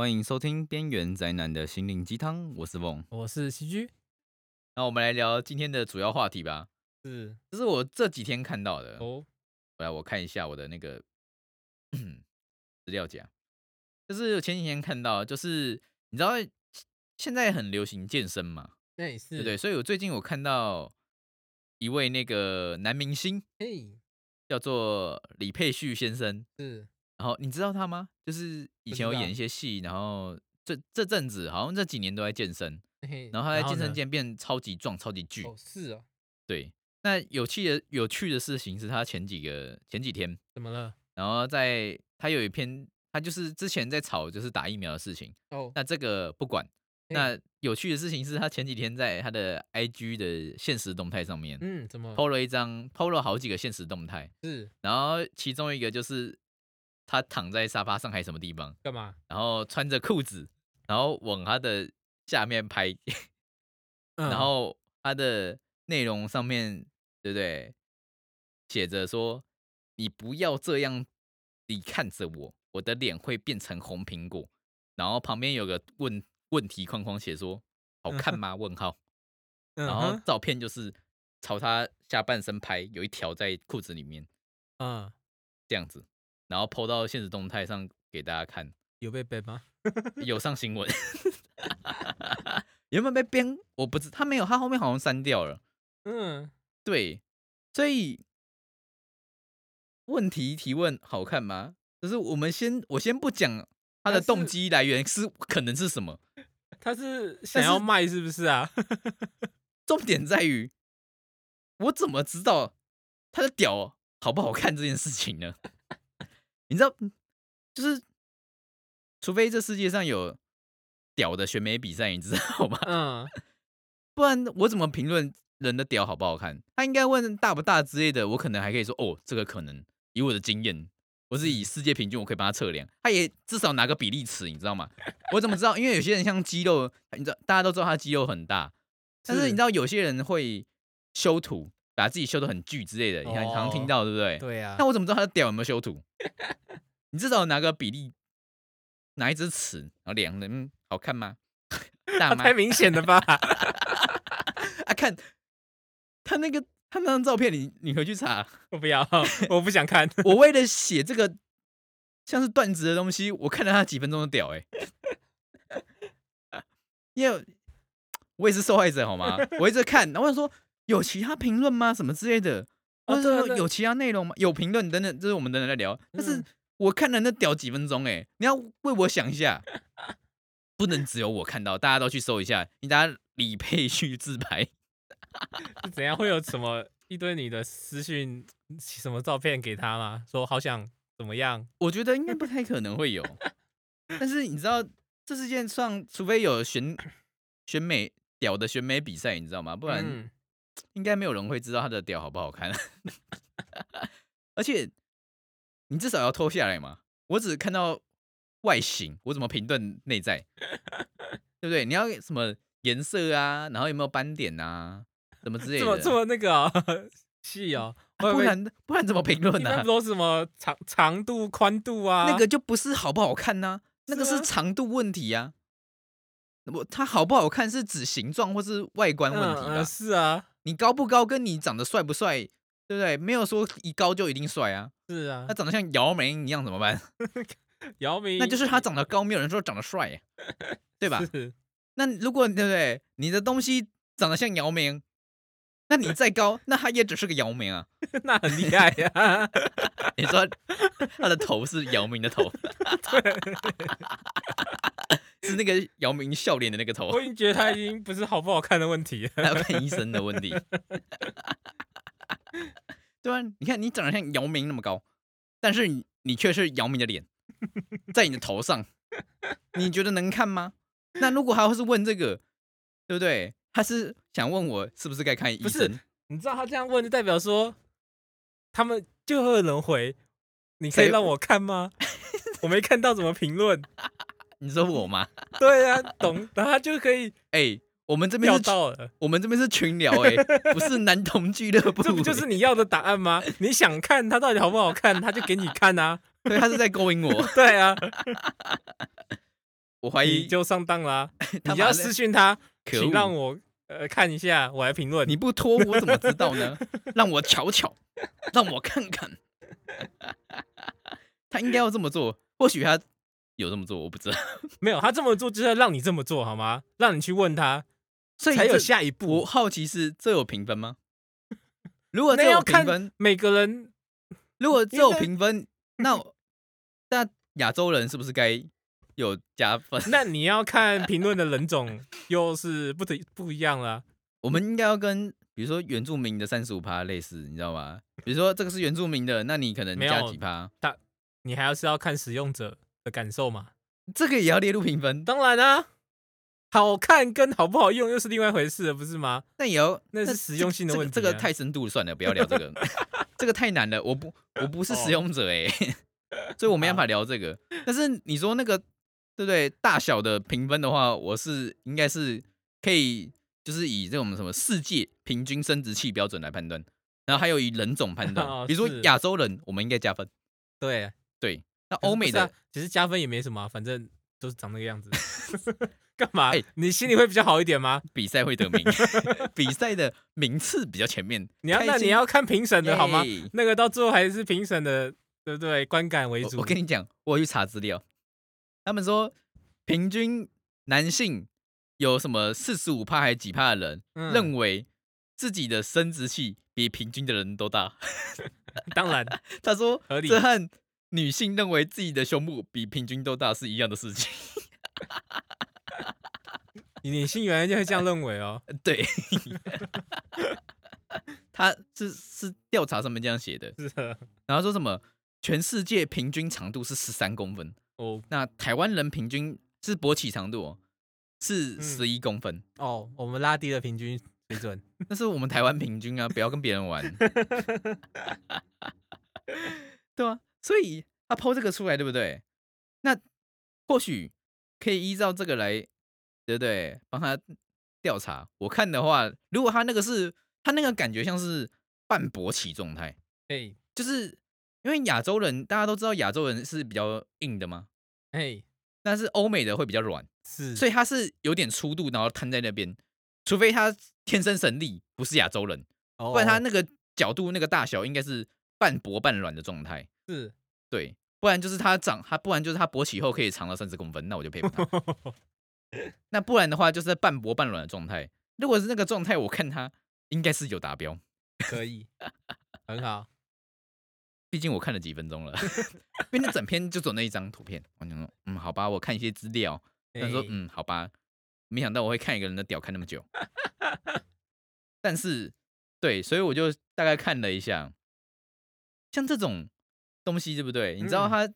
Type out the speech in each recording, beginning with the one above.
欢迎收听《边缘宅男的心灵鸡汤》，我是梦。我是西居，那我们来聊今天的主要话题吧。是这是我这几天看到的。哦，来，我看一下我的那个 资料夹，就是前几天看到，就是你知道现在很流行健身嘛，那也是对对？所以我最近我看到一位那个男明星，嘿，叫做李佩旭先生。是然后你知道他吗？就是以前有演一些戏，然后这这阵子好像这几年都在健身，然后他在健身呢间变超级壮、超级巨。哦，是啊，对，那有趣的有趣的事情是他前几个前几天，怎么了？然后在他有一篇，他就是之前在吵就是打疫苗的事情，哦，那这个不管。那有趣的事情是他前几天在他的 IG 的现实动态上面嗯，怎么 PO 了一张，PO 了好几个现实动态，是然后其中一个就是他躺在沙发上还是什么地方，干嘛？然后穿着裤子，然后往他的下面拍，嗯然后他的内容上面对不对，写着说你不要这样，你看着我，我的脸会变成红苹果。然后旁边有个问问题框框写说好看吗？问号。嗯然后哼照片就是朝他下半身拍，有一条在裤子里面嗯，这样子，然后 PO 到现实动态上给大家看。有被背吗？有上新闻，有没有被编？我不知，他没有，他后面好像删掉了。嗯，对，所以问题提问好看吗？就是我们先，我先不讲他的动机来源是可能是什么，他是想要是卖是不是啊？重点在于我怎么知道他的屌好不好看这件事情呢？你知道，就是除非这世界上有屌的选美比赛，你知道吗？嗯，不然我怎么评论人的屌好不好看？他应该问大不大之类的，我可能还可以说哦，这个可能以我的经验，我是以世界平均，我可以帮他测量。他也至少拿个比例尺，你知道吗？我怎么知道？因为有些人像肌肉，你知道大家都知道他肌肉很大，但是是你知道有些人会修图，把自己修的很巨之类的，你看常常听哦到对不对？对啊那，我怎么知道他的屌有没有修图？你至少拿个比例，拿一支尺，然后量的，嗯，好看吗？太明显了吧？啊，看他那个他那张照片，你你回去查。我不要，我不想看。我为了写这个像是段子的东西，我看了他几分钟的屌、欸，哎，因为我也是受害者好吗？我一直看，然后我想说有其他评论吗？什么之类的，或者说有其他内容吗？有评论等等，这是我们等等再聊。但是嗯我看了那屌几分钟，哎，你要为我想一下，不能只有我看到，大家都去搜一下，你大家李佩旭自拍。是怎样会有什么一堆你的私讯什么照片给他吗？说好想怎么样？我觉得应该不太可能会有，但是你知道，这世界上除非有选 选美屌的选美比赛，你知道吗？不然嗯应该没有人会知道他的屌好不好看。而且你至少要偷下来嘛，我只看到外形，我怎么评论内在？对不对？你要什么颜色啊，然后有没有斑点啊，什么之类的。这么这么那个哦 细哦，不然不然怎么评论呢、都是什么长长度、宽度啊？那个就不是好不好看呐、那个是长度问题呀、我它好不好看是指形状或是外观问题吧？嗯嗯是啊，你高不高跟你长得帅不帅，对不对？没有说一高就一定帅啊。是啊他，长得像姚明一样怎么办？姚明那就是他长得高，没有人说长得帅呀，对吧？是那如果对不对？你的东西长得像姚明，那你再高，那他也只是个姚明啊。那很厉害呀、你说他的头是姚明的头，是那个姚明笑脸的那个头。我已经觉得他已经不是好不好看的问题了。还要看医生的问题。对啊，你看你长得像姚明那么高，但是你你却是姚明的脸在你的头上，你觉得能看吗？那如果他要是问这个，对不对？他是想问我是不是该看医不是生？你知道他这样问，就代表说他们就会有人回，你可以谁让我看吗？我没看到怎么评论。你说我吗？对啊，懂，然后他就可以哎、我们这边钓是到了。我们这边是群聊哎、不是男同俱乐部、这不就是你要的答案吗？你想看他到底好不好看，他就给你看啊。对，他是在勾引我。对啊，我怀疑你就上当啦、你要私讯他，请让我呃看一下，我来评论。你不拖我怎么知道呢？让我瞧瞧，让我看看。他应该要这么做，或许他有这么做，我不知道。没有他这么做，就是要让你这么做好吗？让你去问他，所以才有下一步。我好奇是这有评分吗？如果这有评那要看分，每个人如果这有评分，那那亚洲人是不是该有加分？那 你要看评论的人种又是不得不一样啦。我们应该要跟比如说原住民的三十五趴类似，你知道吗？比如说这个是原住民的，那你可能加几趴，你还要是要看使用者的感受嘛。这个也要列入评分。当然啊，好看跟好不好用又是另外一回事了，不是吗？那也要那是实用性的问题啊这个太深度了算了，不要聊这个，这个太难了。我不我不是使用者哎、所以我没办法聊这个。但是你说那个对不对？大小的评分的话，我是应该是可以，就是以这种什么世界平均生殖器标准来判断，然后还有以人种判断哦，比如说亚洲人，我们应该加分。对，对，那欧美的其实加分也没什么啊、反正都是长那个样子。干嘛？哎你心里会比较好一点吗？比赛会得名，比赛的名次比较前面。你要那你要看评审的好吗？那个到最后还是评审的，对不对？观感为主。我我跟你讲，我去查资料，他们说平均男性有什么四十五趴还是几趴的人、嗯认为自己的生殖器比平均的人都大。当然他说合理这和女性认为自己的胸部比平均都大是一样的事情。女性原来就会这样认为哦。对，他是是调查上面这样写的，是的然后说什么全世界平均长度是十三公分，哦那台湾人平均是勃起长度、哦、是嗯十一公分。哦，我们拉低了平均水准。那是我们台湾平均啊，不要跟别人玩。所以他抛这个出来，对不对？那或许可以依照这个来，对不对？帮他调查。我看的话，如果他那个是他那个感觉像是半勃起状态，哎就是因为亚洲人大家都知道亚洲人是比较硬的嘛，哎，但是欧美的会比较软，是，所以他是有点粗度，然后摊在那边。除非他天生神力，不是亚洲人。不不然他那个角度、那个大小应该是半薄半软的状态。是对，不然就是他长他，不然就是他勃起后可以长到三十公分，那我就佩服他。那不然的话，就是在半勃半软的状态。如果是那个状态，我看他应该是有达标，可以，很好。毕竟我看了几分钟了，因为那整篇就走那一张图片。我想说，嗯，好吧，我看一些资料。他说哎，嗯，好吧，没想到我会看一个人的屌看那么久。但是，对，所以我就大概看了一下，像这种东西，对不对？你知道嗯他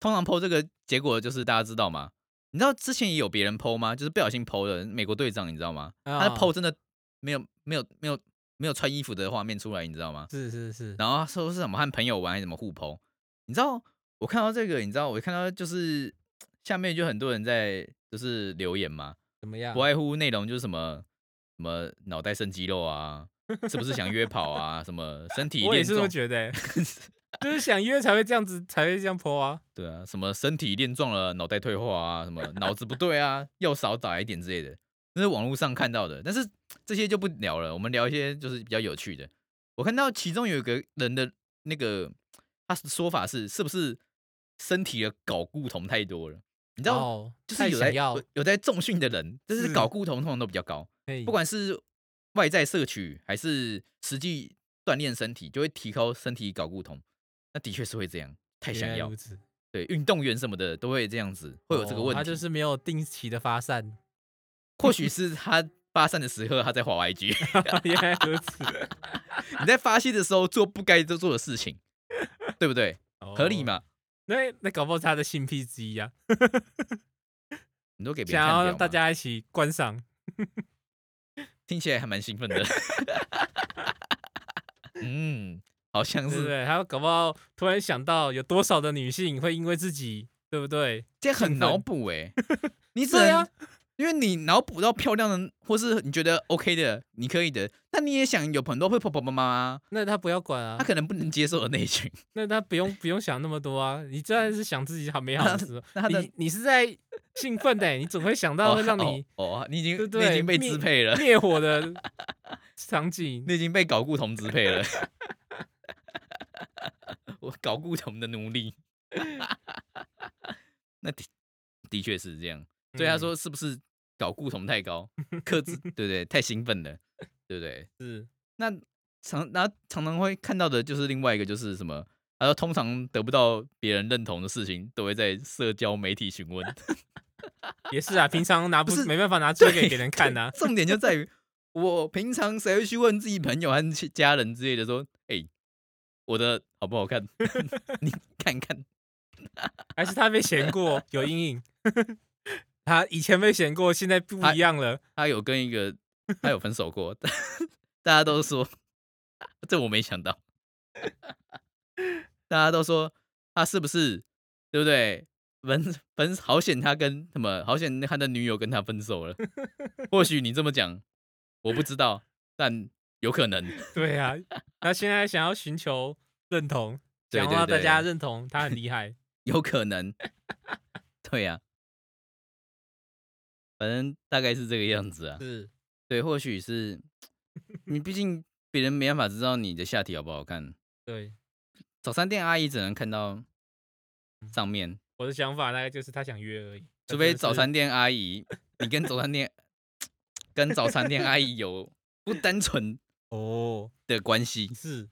通常剖这个结果就是大家知道吗？你知道之前也有别人剖吗？就是不小心剖的美国队长，你知道吗？他剖真的没有没有没有没有穿衣服的画面出来，你知道吗？是是是，然后他说是什么和朋友玩还是什么互剖？你知道我看到这个，你知道我看到就是下面就很多人在就是留言嘛，怎么样不？外乎内容就是什么什么脑袋生肌肉啊，是不是想约跑啊？什么身体练我也是这么，觉得欸，就是想约才会这样子，才会这样泼啊。对啊，什么身体练壮了，脑袋退化啊，什么 脑子不对啊，要少打一点之类的，那是网络上看到的。但是这些就不聊了，我们聊一些就是比较有趣的。我看到其中有一个人的那个他的说法是，是不是身体的睾固酮太多了？你知道，哦，就是有在要有，在重训的人，就是是睾固酮通常都比较高。不管是外在摄取还是实际锻炼身体，就会提高身体睾固酮。那的确是会这样，太想要对，运动员什么的都会这样子，会有这个问题。哦他就是没有定期的发散。或许是他发散的时候他在滑 IG，原来如此，你在发泄的时候做不该做做的事情，对不对？合理哦？嘛？那那搞不好是他的性癖之一啊，你都给别人想要让大家一起观赏。听起来还蛮兴奋的。嗯，好像是对不对？还有搞不好突然想到有多少的女性会因为自己，对不对？这很脑补哎，你只对啊，因为你脑补到漂亮的，或是你觉得 OK 的，你可以的，那你也想有很多会婆婆妈妈，那他不要管啊他，可能不能接受的那一群，那他不用不用想那么多啊。你这然是想自己好美好的时候，那他的你你是在兴奋的，你总会想到会让你哦，你已经对你已经被支配了，灭火的场景。你已经被搞固同支配了。我搞固同的奴隶。那的的确是这样，所以他嗯说是不是搞固酮太高，克制对不对？太兴奋了，对不对？是那常那常常会看到的就是另外一个就是什么？他说通常得不到别人认同的事情，都会在社交媒体询问。也是啊，平常拿不不是没办法拿出来给别人看呐、重点就在于，我平常谁会去问自己朋友和其家人之类的说，哎、我的好不好看？你看看。还是他被嫌过有阴影？他以前被嫌过，现在不一样了。他有跟一个他有分手过，大家都说，这我没想到，大家都说他是不是对不对？分分好险，他跟什么好险，他的女友跟他分手了。或许你这么讲，我不知道，但有可能。对啊，他现在想要寻求认同，想要让大家对认同他很厉害。有可能，对呀、反正大概是这个样子啊。是，对，或许是你，毕竟别人没办法知道你的下体好不好看。对，早餐店阿姨只能看到上面，我的想法大概就是他想约而已。除非早餐店阿姨，你跟早餐店跟早餐店阿姨有不单纯哦，的关系，是，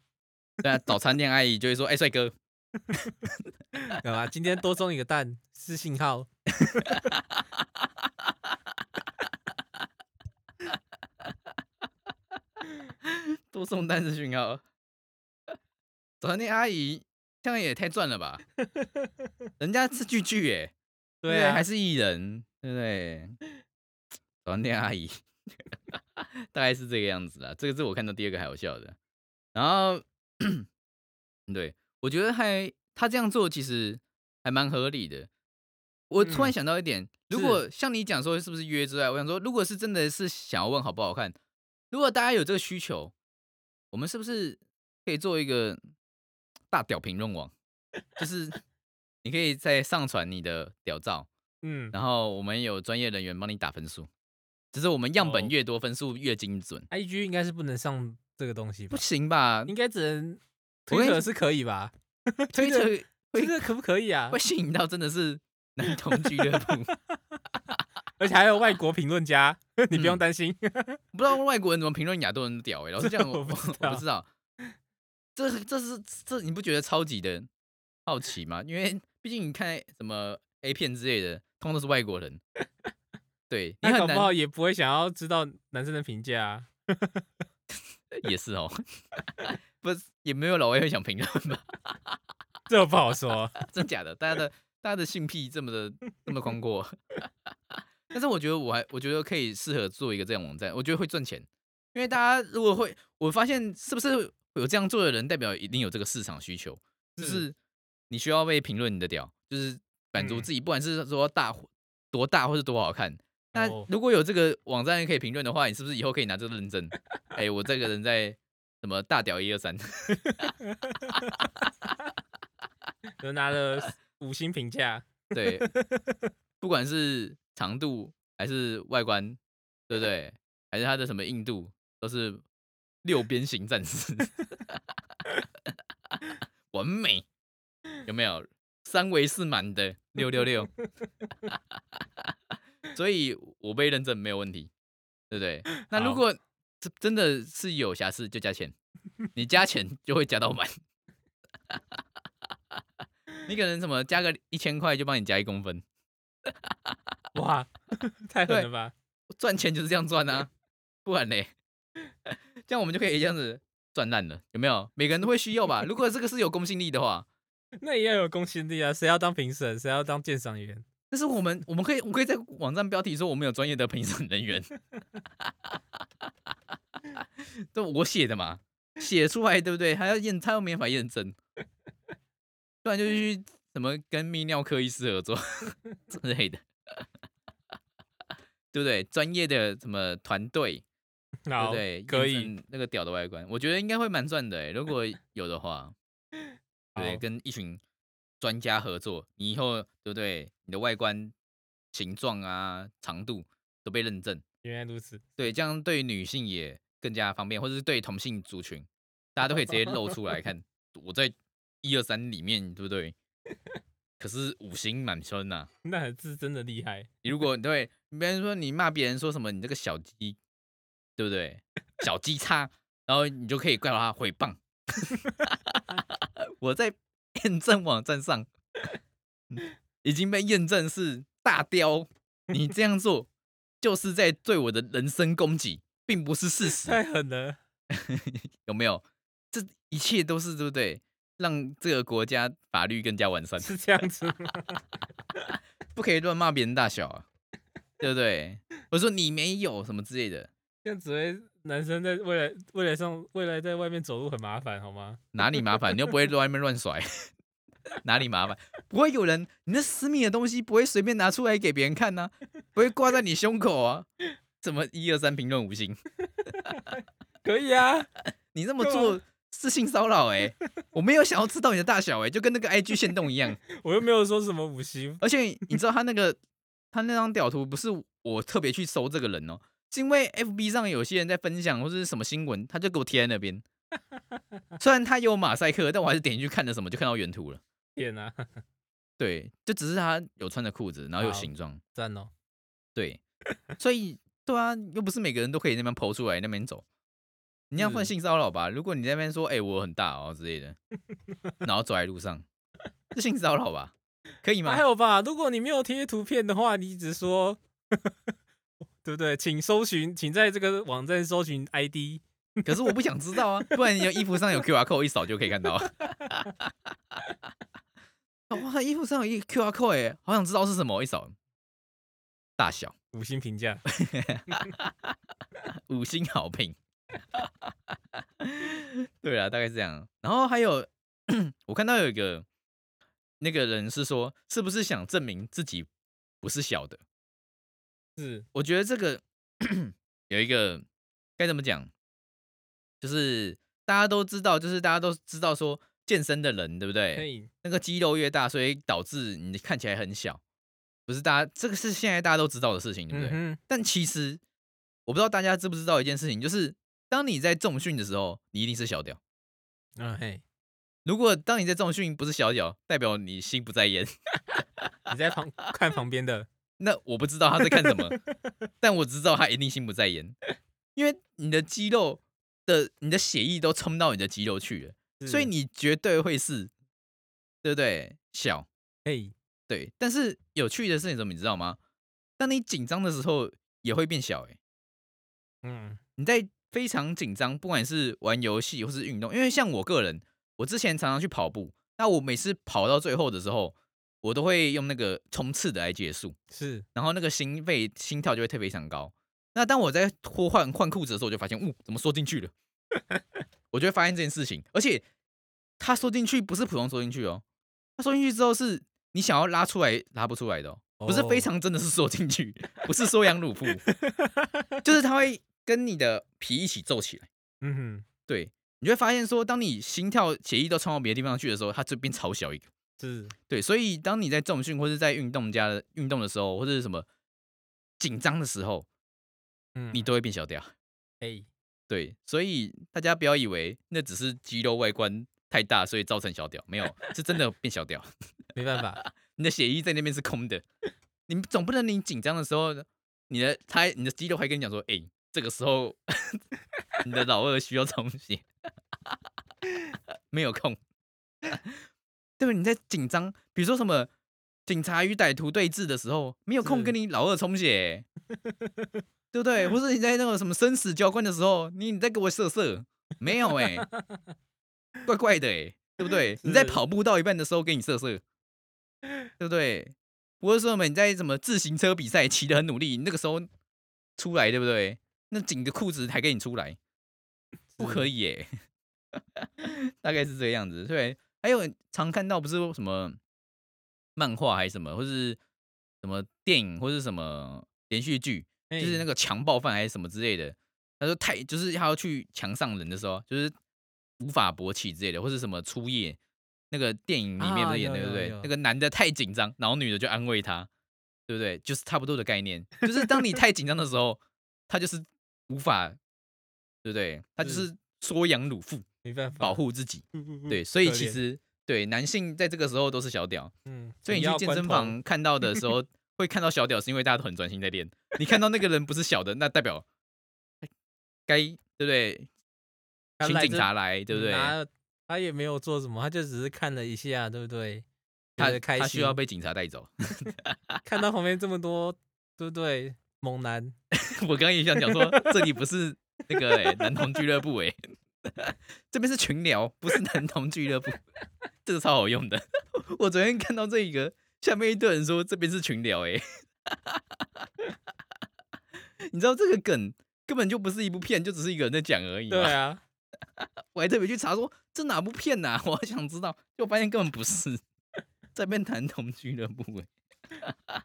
对啊，早餐店阿姨就会说：“哎、帅哥，干嘛？今天多送一个蛋，是信号。多送单是讯号。”早餐店阿姨这样也太赚了吧？人家是巨巨耶，不对啊，还是艺人，对不对？早餐店阿姨 大概是这个样子啦。这个是我看到第二个还有笑的。然后，对我觉得还他这样做其实还蛮合理的。我突然嗯想到一点，如果像你讲说是不是约之外，我想说，如果是真的是想要问好不好看，如果大家有这个需求，我们是不是可以做一个大屌评论网？就是你可以再上传你的屌照，嗯然后我们有专业人员帮你打分数，只是我们样本哦越多，分数越精准。，IG 应该是不能上这个东西不？行吧？应该只能推特是可以吧？推特会这个可不可以啊会？吸引到真的是男童俱乐部，而且还有外国评论家，你不用嗯担心。不知道外国人怎么评论亚洲人的屌哎、老是这样我不知我道不知道。这这是这你不觉得超级的好奇吗？因为毕竟你看什么 A 片之类的，通通都是外国人。对，你很搞不好难也不会想要知道男生的评价啊。也是哦，不是也没有老外会想评论吧？这不好说。真假的？大家的大家的性癖这么的这么宽阔，但是我觉得我还我觉得可以适合做一个这样网站，我觉得会赚钱，因为大家如果会，我发现是不是有这样做的人，代表一定有这个市场需求，就是你需要被评论你的屌，就是满足嗯自己，不管是说大或多大或是多好看。那哦如果有这个网站可以评论的话，你是不是以后可以拿这个认证？哎、我这个人在什么大屌一二三，就拿了五星评价，对，不管是长度还是外观，对不对？还是它的什么硬度，都是六边形战士，完美，有没有？三维是满的，六六六，所以我被认证没有问题，对不对？那如果这真的是有瑕疵，就加钱，你加钱 就会加到满。你可能什么加个一千块就帮你加一公分，哇，太狠了吧？赚钱就是这样赚啊，不然嘞，这样我们就可以这样子赚烂了，有没有？每个人都会需要吧？如果这个是有公信力的话，那也要有公信力啊！谁要当评审？谁要当鉴赏员？但是我们我们可以我们可以在网站标题说我们有专业的评审人员，这我写的嘛，写出来对不对？还要验，他又没法验证，不然就去什么跟泌尿科医师合作 之类的，对不对？专业的什么团队，对不对？可以。那个屌的外观，我觉得应该会蛮赚的欸如果有的话，对，跟一群专家合作，你以后对不对？你的外观形状啊、长度都被认证。原来如此，对，这样对女性也更加方便，或者是对同性族群，大家都可以直接露出来看我在一二三里面，对不对？可是五星满分呐、那还是真的厉害。你如果对别人说你骂别人说什么你这个小鸡，对不对？小鸡叉，然后你就可以怪他诽谤。我在验证网站上已经被验证是大雕，你这样做就是在对我的人身攻击，并不是事 实，太狠了，有没有？这一切都是对不对？让这个国家法律更加完善。是这样子吗？不可以乱骂别人大小啊，对不对？我说你没有什么之类的，这样只会男生在未来未来上未来在外面走路很麻烦，好吗？哪里麻烦？你又不会在外面乱甩，哪里麻烦？不会有人，你那私密的东西不会随便拿出来给别人看呐、不会挂在你胸口啊。怎么一二三评论五星？可以啊，你这么做是性骚扰哎！我没有想要知道你的大小哎、就跟那个 IG 限动一样。我又没有说什么五星，而且你知道他那个他那张屌图不是我特别去搜这个人哦，是因为 FB 上有些人在分享或者是什么新闻，他就给我贴在那边。虽然他有马赛克，但我还是点进去看了什么，就看到原图了。天哪、对，就只是他有穿着裤子，然后有形状。赞哦！对，所以对啊，又不是每个人都可以那边剖出来那边走。你要算性骚扰吧？如果你在那边说“哎、我很大哦”之类的，然后走在路上，是性骚扰吧？可以吗还？有吧，如果你没有贴图片的话，你只说，对不对？请搜寻，请在这个网站搜寻 ID。可是我不想知道啊，不然你有衣服上有 QR code，一扫就可以看到啊。哇，衣服上有一 QR code 哎，好想知道是什么，一扫大小五星评价，五星好评。对啊，大概是这样。然后还有，我看到有一个那个人是说，是不是想证明自己不是小的？是我觉得这个 有一个该怎么讲，就是大家都知道，就是大家都知道说健身的人，对不可对？以，那个肌肉越大，所以导致你看起来很小，不是大家这个是现在大家都知道的事情，对不对？嗯，但其实我不知道大家知不知道一件事情，就是当你在重训的时候，你一定是小屌。嗯嘿，如果当你在重训不是小屌，代表你心不在焉。你在旁看旁边的，那我不知道他在看什么，但我知道他一定心不在焉，因为你的肌肉的、你的血液都冲到你的肌肉去了，所以你绝对会是，对不对？小。嘿，对，但是有趣的事情什么，你知道吗？当你紧张的时候也会变小、欸，嗯，你在非常紧张，不管是玩游戏或是运动，因为像我个人，我之前常常去跑步，那我每次跑到最后的时候，我都会用那个冲刺的来结束。是然后那个心肺心跳就会特别非常高。那当我在脱换换裤子的时候，我就发现，呜，怎么缩进去了？我就会发现这件事情，而且它缩进去不是普通缩进去哦，它缩进去之后是你想要拉出来拉不出来的哦，不是非哦常真的是缩进去，不是缩阳乳腹，就是它会跟你的皮一起皱起来。嗯哼，对，你就会发现说，当你心跳血液都冲到别的地方去的时候，它这边超小一个。是对，所以当你在重训或是在运动家的运动的时候，或者是什么紧张的时候，嗯，你都会变小掉。嘿，对，所以大家不要以为那只是肌肉外观太大，所以造成小屌，没有，是真的变小屌。没办法，你的血液在那边是空的，你总不能你紧张的时候，你的他你的肌肉还跟你讲说，哎、这个时候你的老二需要充血，没有空。对吧？你在紧张，比如说什么警察与歹徒对峙的时候，没有空跟你老二充血，对不对？或者你在那个什么生死交关的时候，你你在给我射射，没有哎、怪怪的哎、对不对？你在跑步到一半的时候给你射射，对不对？或者说什么你在什么自行车比赛骑得很努力，你那个时候出来，对不对？那紧的裤子才给你出来，不可以，以耶、大概是这个样子。对，还有常看到不是说什么漫画还是什么，或是什么电影，或是什么连续剧，就是那个个强暴犯还是什么之类的。他说太就是他要去强上人的时候，就是无法勃起之类的，或是什么初夜那个电影里面不啊是演的、对不对？那个男的太紧张，然后女的就安慰他，对不对？就是差不多的概念，就是当你太紧张的时候，他就是无法，对不对？他就是缩阳乳腹，没办法保护自己。对对，所以其实对男性在这个时候都是小屌，嗯，所以你去健身房看到的时候 会看到小屌，是因为大家都很专心在练。你看到那个人不是小的，那代表该对不对？请警察来，对不对？他也没有做什么，他就只是看了一下，对不对？他他需要被警察带走。看到旁边这么多，对不对？猛男，我刚刚也想讲说，这里不是那个哎男童俱乐部哎，这边是群聊，不是男同俱乐部。这个超好用的。我昨天看到这一个，下面一堆人说这边是群聊哎，你知道这个梗根本就不是一部片，就只是一个人在讲而已。对啊。我还特别去查说这哪部片呐？我想知道，就发现根本不是在边男同俱乐部，哎，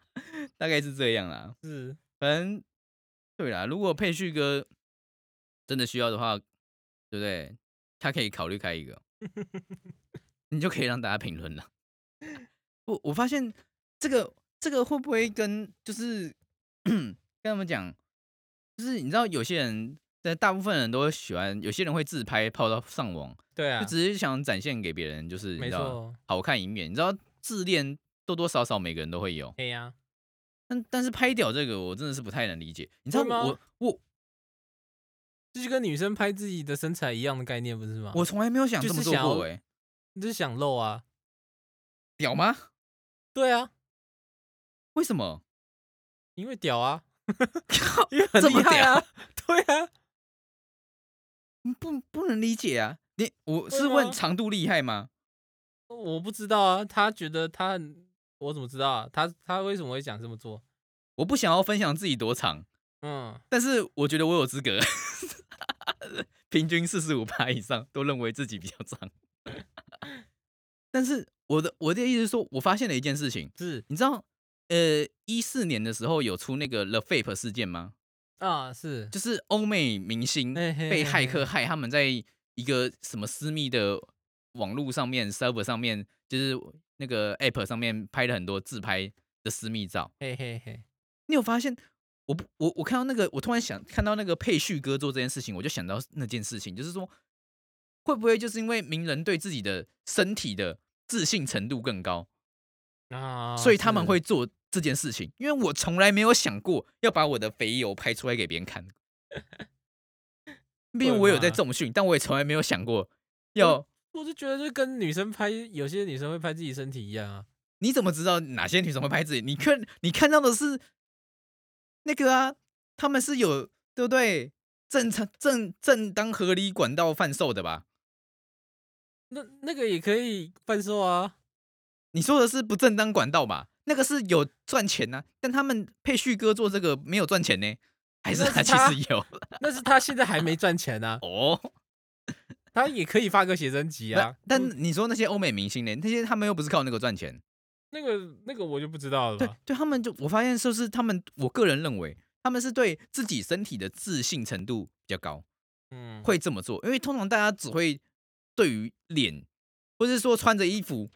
大概是这样啦。是，反正对啦。如果佩旭哥真的需要的话，对不对？他可以考虑开一个，你就可以让大家评论了。我我发现这个这个会不会跟就是 跟他们讲，就是你知道有些人。但大部分人都喜欢，有些人会自拍，抛到上网，对啊，就只是想展现给别人，就是你知道好看一面。你知道自恋多多少少每个人都会有，对呀。但但是拍屌这个，我真的是不太能理解。你知道我我，这就跟女生拍自己的身材一样的概念，不是吗？我从来没有想这么做过，哎，你是想露啊？屌吗？对啊。为什么？因为屌啊！因为很厉害啊！对啊。不不能理解啊！你我是问长度厉害吗？我不知道啊，他觉得他，我怎么知道啊？他他为什么会想这么做？我不想要分享自己多长，嗯，但是我觉得我有资格，平均四十五趴以上都认为自己比较脏。但是我的我的意思是说，我发现了一件事情，是你知道，呃，一四年的时候有出那个 The Fape 事件吗？啊，是，就是欧美明星被骇客害，他们在一个什么私密的网络上面、server 上面，就是那个 app 上面拍了很多自拍的私密照。嘿嘿嘿，你有发现？我不，我我看到那个，我突然想看到那个配旭哥做这件事情，我就想到那件事情，就是说，会不会就是因为名人对自己的身体的自信程度更高啊，所以他们会做。这件事情，因为我从来没有想过要把我的肥油拍出来给别人看。毕竟我有在重训，但我也从来没有想过要。我就觉得，就跟女生拍，有些女生会拍自己身体一样啊。你怎么知道哪些女生会拍自己？你看，你看到的是那个啊，他们是有对不对？正常、正正当、合理管道贩售的吧？那那个也可以贩售啊？你说的是不正当管道吧？那个是有赚钱呐，但他们配旭哥做这个没有赚钱呢，还是他其实有？那是他现在还没赚钱呢。哦，他也可以发个写真集啊。但你说那些欧美明星呢？那些他们又不是靠那个赚钱。那个那个我就不知道了。对对，他们就我发现就是他们，我个人认为他们是对自己身体的自信程度比较高，嗯，会这么做，因为通常大家只会对于脸，或是说穿着衣服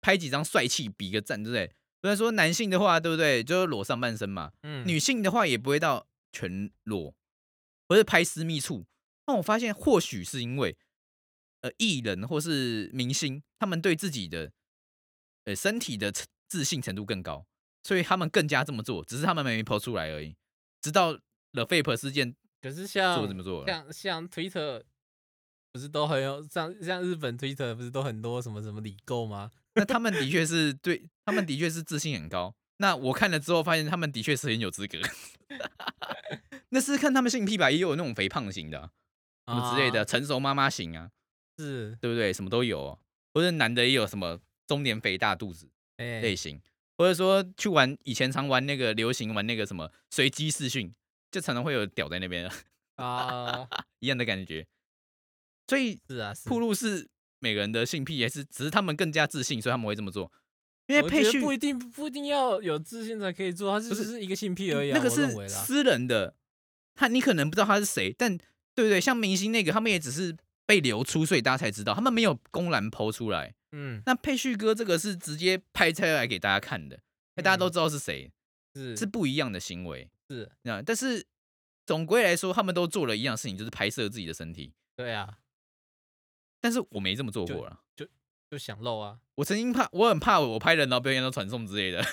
拍几张帅气比个赞，对不对？虽然说男性的话，对不对？就是裸上半身嘛。嗯。女性的话也不会到全裸，或是拍私密处。那我发现，或许是因为，呃，艺人或是明星，他们对自己的，呃，身体的自信程度更高，所以他们更加这么做。只是他们没抛出来而已。直到 The Fape 事件，可是像做怎么做？像像 Twitter 不是都很有像像日本 Twitter 不是都很多什么什么理购吗？那他们的确是对，他们的确是自信很高。那我看了之后发现，他们的确是很有资格。那是看他们性癖吧，也有那种肥胖型的，什么之类的，成熟妈妈型啊，是对不对？什么都有，或者男的也有什么中年肥大肚子类型，或者说去玩以前常玩那个流行玩那个什么随机视讯，就常常会有屌在那边啊，一样的感觉。所以是啊，铺路是。每个人的性癖也是，只是他们更加自信，所以他们会这么做。因为配训不一定不一定要有自信才可以做，他只是一个性癖而已。那个是私人的，他你可能不知道他是谁，但对不对？像明星那个，他们也只是被流出，所以大家才知道，他们没有公然剖出来。嗯，那配旭哥这个是直接拍出来给大家看的，那大家都知道是谁。是是不一样的行为。是，那但是总归来说，他们都做了一样事情，就是拍摄自己的身体。对啊，但是我没这么做过了。就就想露啊，我曾经怕，我很怕我拍人然后表演到传送之类的。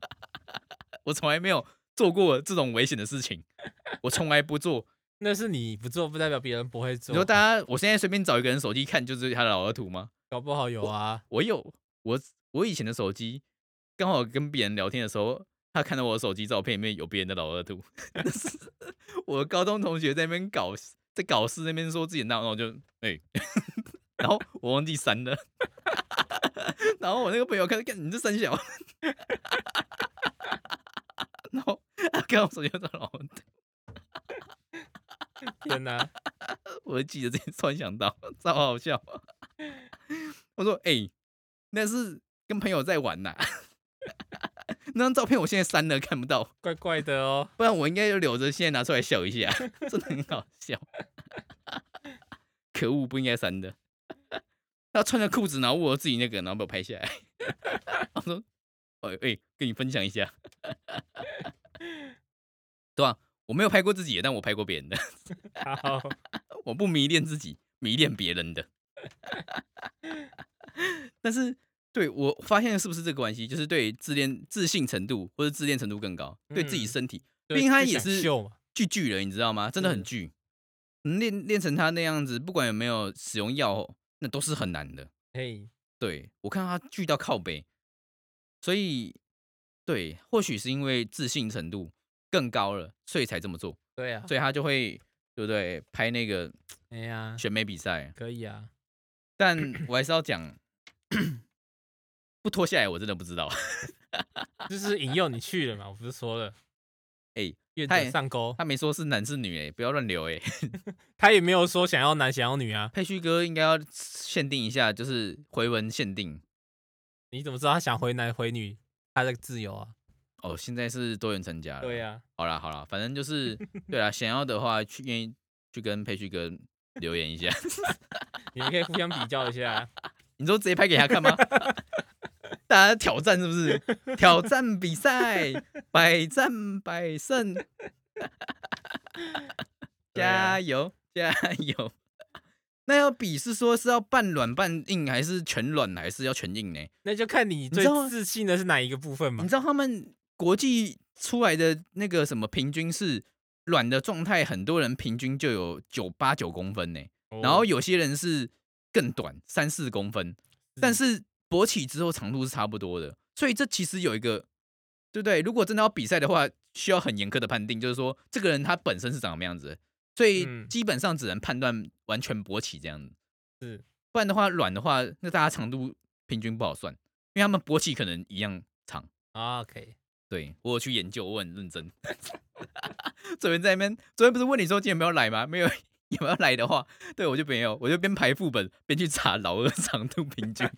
我从来没有做过这种危险的事情，我从来不做。那是你不做，不代表别人不会做你做。说大家，我现在随便找一个人手机看，就是他的老二图吗？搞不好有啊，我有，我我以前的手机刚好跟别人聊天的时候，他看到我的手机照片里面有别人的老二图，是我的高中同学在那边搞，在搞事那边说自己闹，然后就哎、然后我忘记删了，然后我那个朋友看，看你这三小，然后他看我手机上的老二图，天哪，我就记得这件，突然想到，超好笑。我说：“哎、那是跟朋友在玩呐、那张照片我现在删了，看不到，怪怪的哦。不然我应该就留着，现在拿出来笑一下，真的很好笑。可恶，不应该删的。他穿着裤子，然后握自己那个，然后被我拍下来。我说：“哎、哎、跟你分享一下，对吧、我没有拍过自己的，但我拍过别人的。好，我不迷恋自己，迷恋别人的。但是，对我发现是不是这个关系，就是对自恋、自信程度或者自恋程度更高，对自己嗯身体，就毕竟他也是，巨巨人，你知道吗？真的很巨，能练练成他那样子，不管有没有使用药，那都是很难的。嘿，对我看他巨到靠背，所以对，或许是因为自信程度更高了，所以才这么做，对啊，所以他就会对不对？拍那个哎呀，选美比赛，可以啊，但我还是要讲，不脱下来我真的不知道。就 是引诱你去了嘛，我不是说了，哎、愿他上钩，他没说是男是女哎、不要乱留哎、他也没有说想要男想要女啊，佩旭哥应该要限定一下，就是回文限定你怎么知道他想回男回女？他的自由啊，哦。现在是多元成家了。对啊呀，好啦好啦，反正就是 对啦，想要的话去愿意去跟佩旭哥留言一下。你们可以互相比较一下，你说直接拍给他看吗？大家挑战是不是？挑战比赛，百战百胜，加油加油！那要比是说是要半软半硬，还是全软，还是要全硬呢？那就看你最自信的是哪一个部分嘛你。知道他们国际出来的那个什么平均是软的状态，很多人平均就有九八九公分呢，然后哦。有些人是更短，三四公分。但是。勃起之后长度是差不多的，所以这其实有一个，对不对？如果真的要比赛的话，需要很严苛的判定，就是说这个人他本身是长什么样子，所以嗯。基本上只能判断完全勃起这样子，是。不然的话软的话，那大家长度平均不好算，因为他们勃起可能一样长。啊，OK，对我有去研究，我很认真。昨天在那边，昨天不是问你说今天有没有来吗？没有，有没有来的话，对我就没有，我就边排副本边去查老二长度平均，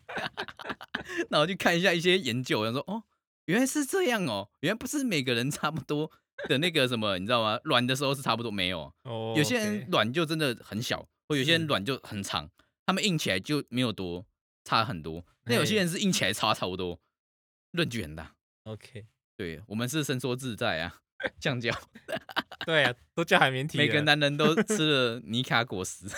然后去看一下一些研究，然后说哦，原来是这样哦，原来不是每个人差不多的那个什么，你知道吗？卵的时候是差不多没有，哦，有些人软就真的很小，或有些人卵就很长，他们硬起来就没有多差很多，那有些人是硬起来差差不多，论据很大。OK，对我们是伸缩自在啊，橡胶，对啊，都叫海绵体，每个男人都 吃了尼卡果实，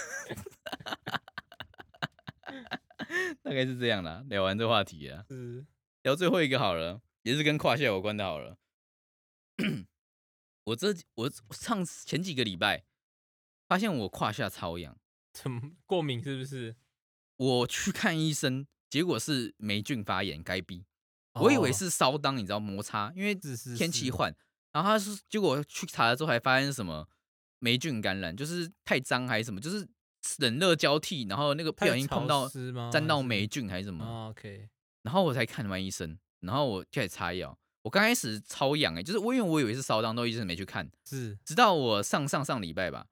大概是这样啦。聊完这话题啊，是聊最后一个好了，也是跟胯下有关的好了。我这我上前几个礼拜发现我胯下超痒，怎么过敏是不是？我去看医生，结果是霉菌发炎，该逼。我以为哦是烧裆，你知道摩擦，因为天气换，然后他是结果去查了之后还发现什么霉菌感染，就是太脏还是什么，就是冷热交替，然后那个不小心碰到？沾到霉菌还是什么，哦 OK，然后我才看完医生，然后我就开始擦药。我刚开始超痒哎、就是我因为我以为是烧裆，都一直没去看，是直到我上上上礼拜吧，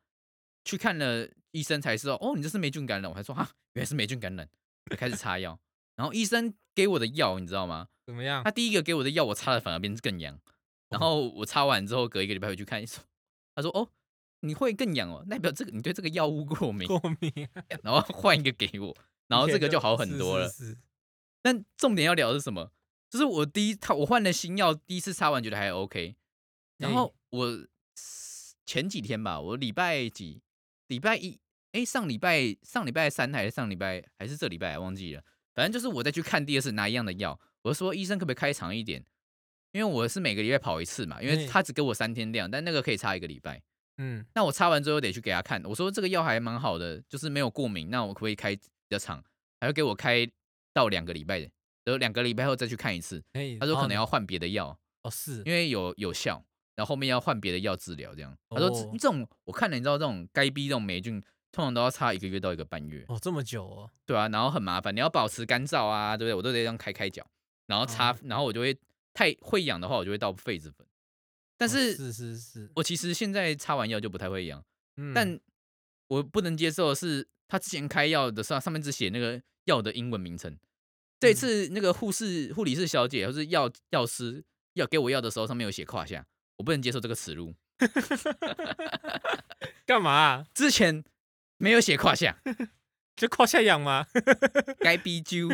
去看了医生才知道，哦，你这是霉菌感染，我还说哈，原来是霉菌感染，就开始擦药。然后医生给我的药，你知道吗？怎么样他？第一个给我的药，我擦了反而变更痒。然后我擦完之后，隔一个礼拜回去看，说他说哦，你会更痒哦，代表这个你对这个药物过敏，过敏啊，然后换一个给我，然后这个就好很多了。是是是但重点要聊的是什么？就是我第一他我换了新药，第一次擦完觉得还 OK，然哎后我前几天吧，我礼拜几礼拜一，哎，上礼拜上礼拜三还是上礼拜还是这礼拜忘记了，反正就是我再去看第二次拿一样的药，我就说医生可不可以开长一点？因为我是每个礼拜跑一次嘛，因为哎他只给我三天量，但那个可以擦一个礼拜。嗯，那我擦完之后得去给他看，我说这个药还蛮好的，就是没有过敏，那我可不可以开比较长？还要给我开到两个礼拜的，然后两个礼拜后再去看一次。哎，他说可能要要换别的药，哦是，因为有有效，然后后面要换别的药治疗这样。他说哦这种我看了，你知道这种该逼这种霉菌，通常都要擦一个月到一个半月，哦这么久哦，对啊，然后很麻烦，你要保持干燥啊，对不对？我都得这样开开脚，然后擦，哦然后我就会太会痒的话，我就会倒痱子粉。但哦是是是是，我其实现在擦完药就不太会痒。嗯但我不能接受的是，他之前开药的时候上面只写那个药的英文名称。这次那个护士、护理师小姐或是药药师要给我药的时候，上面有写胯下，我不能接受这个耻辱。干嘛啊？之前没有写胯下，就胯下痒吗？该逼揪，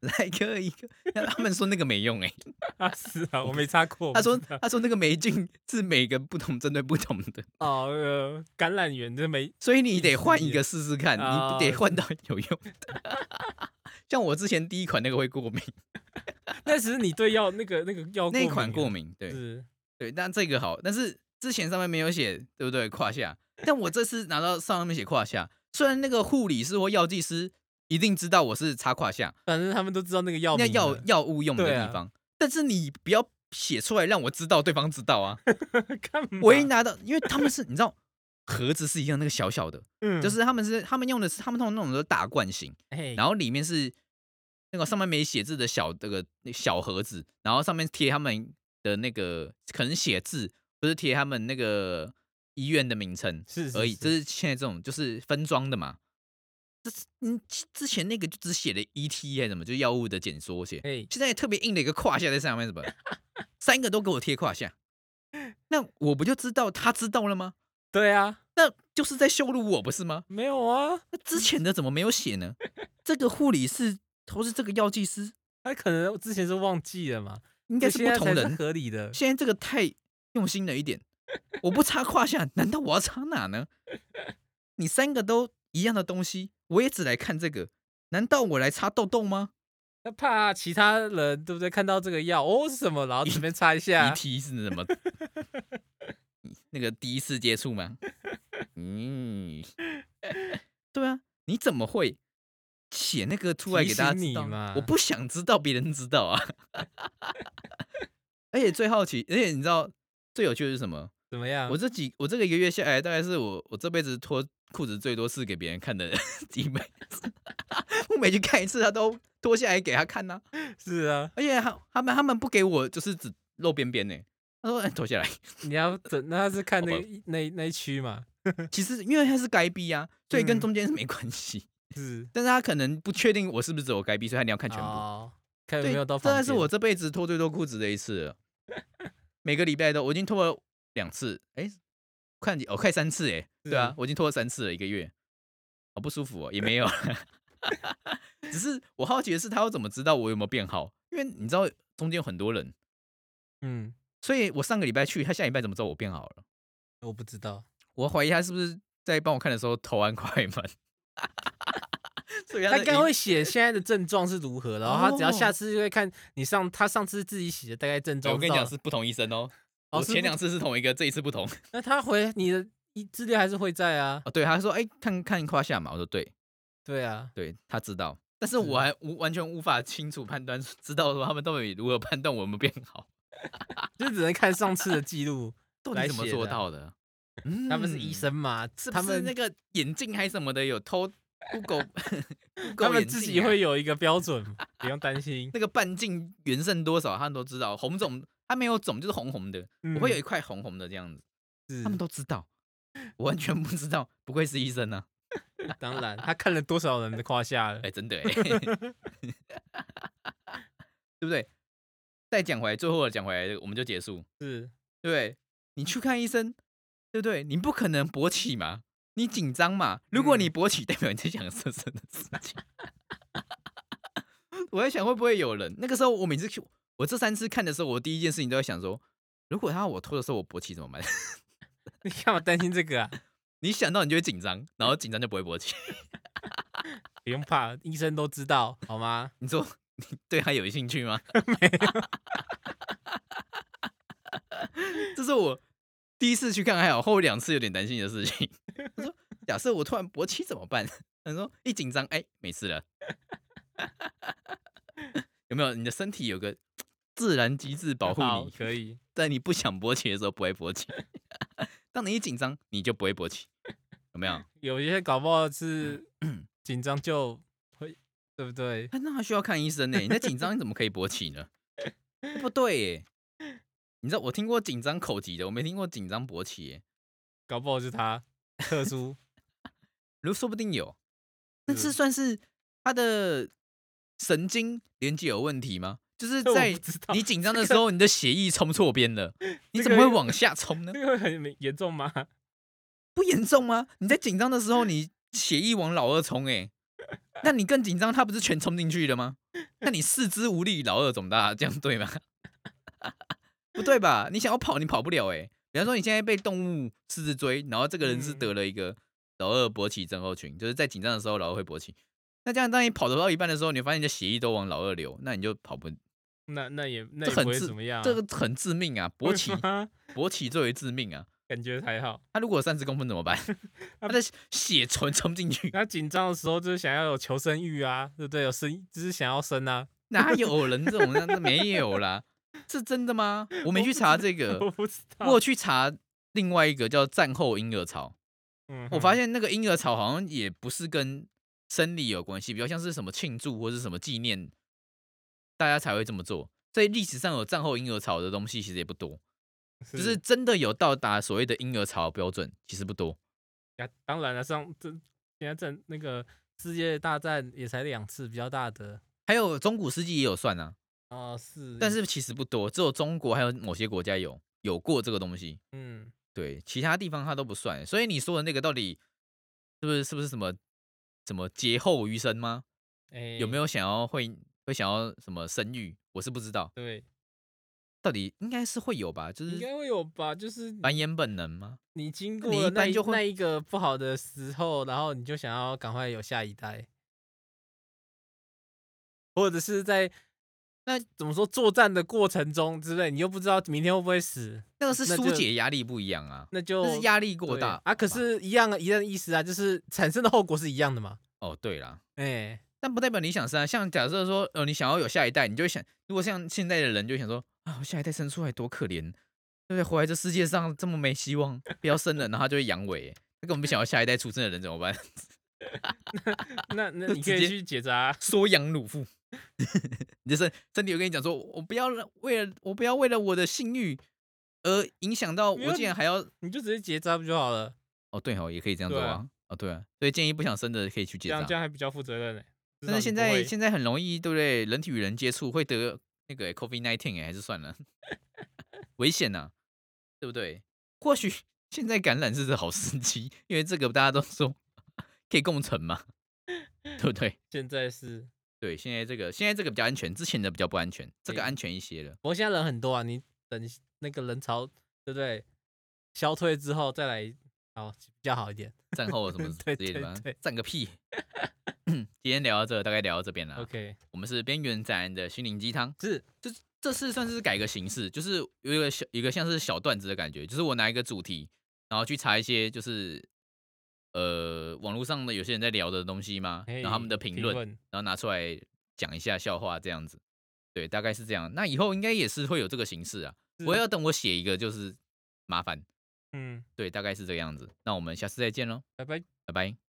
来个一个，他们说那个没用哎、啊是啊，我没擦过。他说他说那个霉菌是每个不同针对不同的，哦呃感染源这没所以你得换一意个试试看，你哦得换到有用的。像我之前第一款那个会过敏，那只是你对药那个那个药那一款过敏，对。是。对，但这个好，但是之前上面没有写，对不对？胯下，但我这次拿到上面写胯下，虽然那个护理师或药剂师一定知道我是插胯下，反正他们都知道那个药那药药物用的地方，但是你不要写出来让我知道，对方知道啊。我一拿到，因为他们是你知道盒子是一样那个小小的，嗯就是他们是他们用的是他们通常那种都是大罐型，哎，然后里面是那个上面没写字的小这个那小盒子，然后上面贴他们的那个可能写字，不是贴他们那个医院的名称是而已。是是是这是现在这种就是分装的嘛。这是嗯，之前那个就只写了 ET 还是什么，就药物的简缩写。哎现在特别硬的一个胯下在上面，什么 三个都给我贴胯下，那我不就知道他知道了吗？对啊，那就是在羞辱我，不是吗？没有啊，那之前的怎么没有写呢？这个护理师或是这个药剂师，他可能之前是忘记了嘛，应该是不同人。合理的。现在这个太用心了一点，我不插胯下，难道我要插哪呢？你三个都一样的东西，我也只来看这个，难道我来插痘痘吗 他怕其他人对不对？看到这个药哦是什么，然后随便擦一下，？ET 是什么？那个第一次接触吗？嗯，对啊，你怎么会写那个出来给大家提醒知道你我不想知道别人知道啊。而且最好奇，而且你知道最有趣的是什么？怎么样？我这几我这个一个月下来，大概是我我这辈子脱裤子最多次给别人看的几枚。我每去看一次，他都脱下来给他看呐、是啊，而且他他们他们不给我，就是只露边边呢。他说：“哎，脱下来。你要等，那他是看那那那一区嘛？”其实因为他是该逼啊，所以跟嗯中间是没关系。是但是他可能不确定我是不是只有该逼，所以他你要看全部。哦，看有对，没有到这房间。还是我这辈子脱最多裤子的一次了。每个礼拜都，我已经脱了两次，哎、看哦，快三次哎，对啊，我已经拖了三次了，一个月，好不舒服哦，也没有 只是我好奇的是，他要怎么知道我有没有变好？因为你知道中间有很多人，嗯，所以我上个礼拜去，他下礼拜怎么知道我变好了？我不知道，我怀疑他是不是在帮我看的时候投完快门，他的影应该会写现在的症状是如何，然后他只要下哦次就会看你上他上次自己写的大概症状。哎我跟你讲是不同医生哦，我哦前两次是同一个，这一次不同。那他回你的一资料还是会在啊？哦，对，他说，哎、看看胯下嘛，我说对，对啊，对他知道，但是我是还无完全无法清楚判断，知道说他们到底如何判断我有没有变好，就只能看上次的记录。到底怎么做到的？他们是医嗯，生嘛，是他们不是那个眼镜还是什么的有偷 Google，他们自己会有一个标准，不用担心。那个半径原剩多少，他们都知道，红肿它没有肿就是红红的，我会有一块红红的这样子，嗯他们都知道，我完全不知道，不愧是医生啊，当然，他看了多少人的胯下了哎、？真的哎、对不对？再讲回来，最后讲回来，我们就结束。是，对？你去看医生，对不对？你不可能勃起嘛，你紧张嘛。如果你嗯勃起，代表你在想色色的事情。我在想会不会有人？那个时候我每次去，我这三次看的时候，我第一件事情都在想说，如果他要我拖的时候我勃起怎么办？你干嘛担心这个啊？你想到你就会紧张，然后紧张就不会勃起。不用怕，医生都知道，好吗？你说你对他有兴趣吗？没有，这是我第一次去看，还好，后两次有点担心的事情。他说：“假设我突然勃起怎么办？”他说：“一紧张，哎，没事了。”有没有？你的身体有个自然机制保护你，可以。在你不想勃起的时候不会勃起。当你一紧张，你就不会勃起，有没有？有一些搞不好是 紧张就会，对不对？啊那还需要看医生呢？你在紧张，你怎么可以勃起呢？不对耶！你知道我听过紧张口疾的，我没听过紧张勃起耶。搞不好是他特殊，如说不定有，那是是算是他的神经连接有问题吗？就是在你紧张的这个时候，你的血液冲错边了，你怎么会往下冲呢这？个会很严重吗？不严重吗？你在紧张的时候，你血液往老二冲，哎，那你更紧张，他不是全冲进去了吗？那你四肢无力，老二肿大，这样对吗？不对吧？你想要跑，你跑不了哎。比方说，你现在被动物狮子追，然后这个人是嗯得了一个老二勃起症候群，就是在紧张的时候老二会勃起。那这样，当你跑得到一半的时候，你发现你的血液都往老二流，那你就跑不，那那也那也不会这很致怎么样啊，这个很致命啊！勃起 勃起最为致命啊！感觉还好。他如果三十公分怎么办？他的血纯冲进去，他紧张的时候就是想要有求生欲啊，对不对？有生，就是想要生啊。哪有人这种？那没有啦，是真的吗？我没去查这个，我不知道。我去查另外一个叫战后婴儿潮。嗯我发现现那个婴儿潮好像也不是跟生理有关系，比较像是什么庆祝或是什么纪念，大家才会这么做。在历史上有战后婴儿潮的东西其实也不多，就是真的有到达所谓的婴儿潮标准，其实不多。呀，当然了，上这现在这那个世界大战也才两次比较大的还有中古世纪也有算啊，啊、是，但是其实不多，只有中国还有某些国家有有过这个东西。嗯，对，其他地方它都不算。所以你说的那个到底是不是是不是什么什么劫后余生吗？哎、有没有想要会会想要什么生育？我是不知道，对？到底应该是会有吧？就是应该会有吧？就是繁衍本能吗？你经过了那一一般就会那一个不好的时候，然后你就想要赶快有下一代，或者是在那怎么说作战的过程中之类，你又不知道明天会不会死，那个是那就疏解压力不一样啊，那就那是压力过对大啊。可吧是，一样的一样的意思啊，就是产生的后果是一样的嘛。哦，对啦，哎、但不代表你想生啊。像假设说，呃，你想要有下一代，你就会想，如果像现在的人就会想说，啊，我下一代生出来多可怜，对不对？活在这世界上这么没希望，不要生了，然后他就会阳痿。他根本不想要下一代出生的人怎么办？那那 你可以去结扎啊、缩阳乳妇，你的身身体有跟你讲说，我不要让为了我不要为了我的性欲而影响到我，竟然还要你就直接结扎不就好了？哦，对哦，也可以这样做啊啊，哦对啊，所以建议不想生的可以去结扎这样还比较负责任呢、至但是现在现在很容易，对不对？人体与人接触会得那个 COVID nineteen 哎，还是算了，危险呐、对不对？或许现在感染是个好时机，因为这个大家都说可以共存嘛，对不对？现在是，对，现在这个现在这个比较安全，之前的比较不安全，这个安全一些了。不过现在人很多啊，你等那个人潮对不对消退之后再来，好比较好一点。战后什么 之类的吗对对？战个屁！今天聊到这，大概聊到这边了。OK，我们是边缘仔的心灵鸡汤，是这这次算是改个形式，就是有一个小一个像是小段子的感觉，就是我拿一个主题，然后去查一些就是呃网络上的有些人在聊的东西嘛，然后他们的评评论，然后拿出来讲一下笑话这样子。对，大概是这样。那以后应该也是会有这个形式啊。是我要等我写一个，就是麻烦。嗯，对，大概是这个样子。那我们下次再见喽，拜拜。拜拜。